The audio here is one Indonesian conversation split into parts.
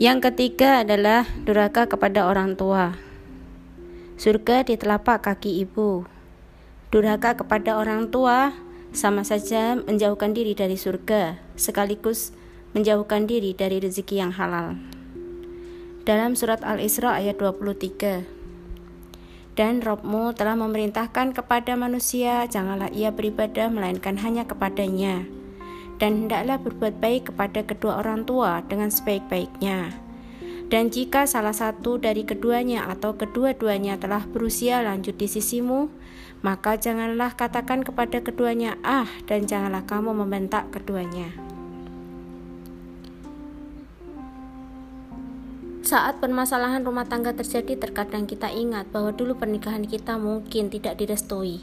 Yang ketiga adalah durhaka kepada orang tua. Surga di telapak kaki ibu. Durhaka kepada orang tua sama saja menjauhkan diri dari surga, sekaligus menjauhkan diri dari rezeki yang halal. Dalam surat Al-Isra ayat 23. Dan Robmu telah memerintahkan kepada manusia, janganlah ia beribadah melainkan hanya kepadanya. Dan hendaklah berbuat baik kepada kedua orang tua dengan sebaik-baiknya. Dan jika salah satu dari keduanya atau kedua-duanya telah berusia lanjut di sisimu, maka janganlah katakan kepada keduanya "ah" dan janganlah kamu membentak keduanya. Saat permasalahan rumah tangga terjadi, terkadang kita ingat bahwa dulu pernikahan kita mungkin tidak direstui.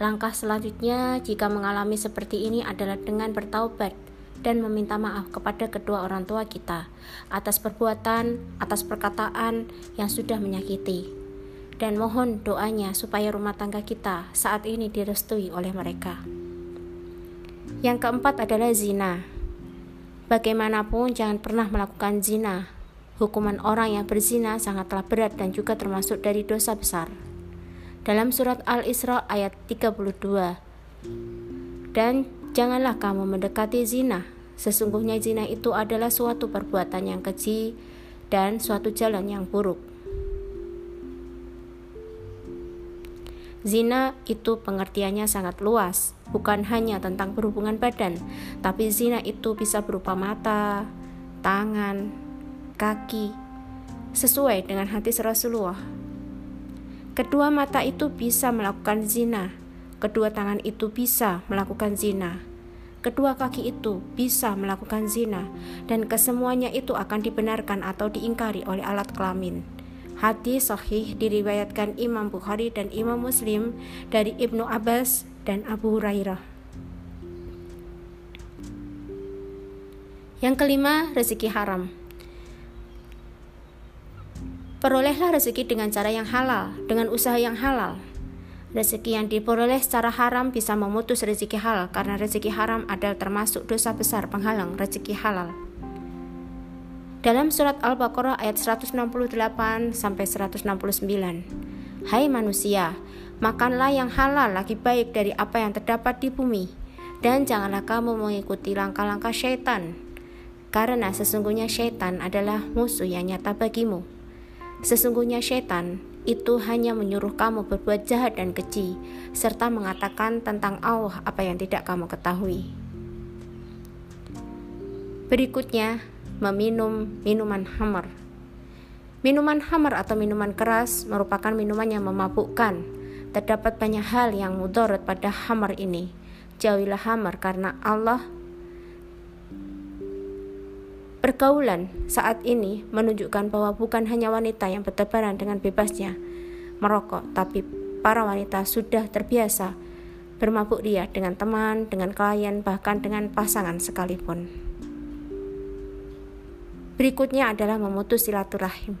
Langkah selanjutnya, jika mengalami seperti ini, adalah dengan bertaubat dan meminta maaf kepada kedua orang tua kita atas perbuatan, atas perkataan yang sudah menyakiti. Dan mohon doanya supaya rumah tangga kita saat ini direstui oleh mereka. Yang keempat adalah zina. Bagaimanapun jangan pernah melakukan zina. Hukuman orang yang berzina sangatlah berat dan juga termasuk dari dosa besar. Dalam surat Al-Isra ayat 32. Dan Janganlah kamu mendekati zina. Sesungguhnya zina itu adalah suatu perbuatan yang keji dan suatu jalan yang buruk. Zina itu pengertiannya sangat luas, bukan hanya tentang perhubungan badan, tapi zina itu bisa berupa mata, tangan, kaki, sesuai dengan hati Rasulullah. Kedua mata itu bisa melakukan zina, Kedua tangan itu bisa melakukan zina. Kedua kaki itu bisa melakukan zina, dan kesemuanya itu akan dibenarkan atau diingkari oleh alat kelamin. Hadis sahih diriwayatkan Imam Bukhari dan Imam Muslim dari Ibnu Abbas dan Abu Hurairah. Yang kelima, rezeki haram. Perolehlah rezeki dengan cara yang halal, dengan usaha yang halal. Rezeki yang diperoleh secara haram bisa memutus rezeki halal karena rezeki haram adalah termasuk dosa besar penghalang rezeki halal. Dalam surat Al-Baqarah ayat 168 sampai 169. Hai manusia, makanlah yang halal lagi baik dari apa yang terdapat di bumi dan janganlah kamu mengikuti langkah-langkah syaitan karena sesungguhnya syaitan adalah musuh yang nyata bagimu. Sesungguhnya syaitan itu hanya menyuruh kamu berbuat jahat dan keji, serta mengatakan tentang Allah apa yang tidak kamu ketahui. Berikutnya, meminum minuman hammer. Minuman hammer atau minuman keras merupakan minuman yang memabukkan. Terdapat banyak hal yang mudarat pada hammer ini. Jauhilah hammer karena Allah Pergaulan saat ini menunjukkan bahwa bukan hanya wanita yang bertebaran dengan bebasnya merokok, tapi para wanita sudah terbiasa bermabuk ria dengan teman, dengan klien, bahkan dengan pasangan sekalipun. Berikutnya adalah memutus silaturahim.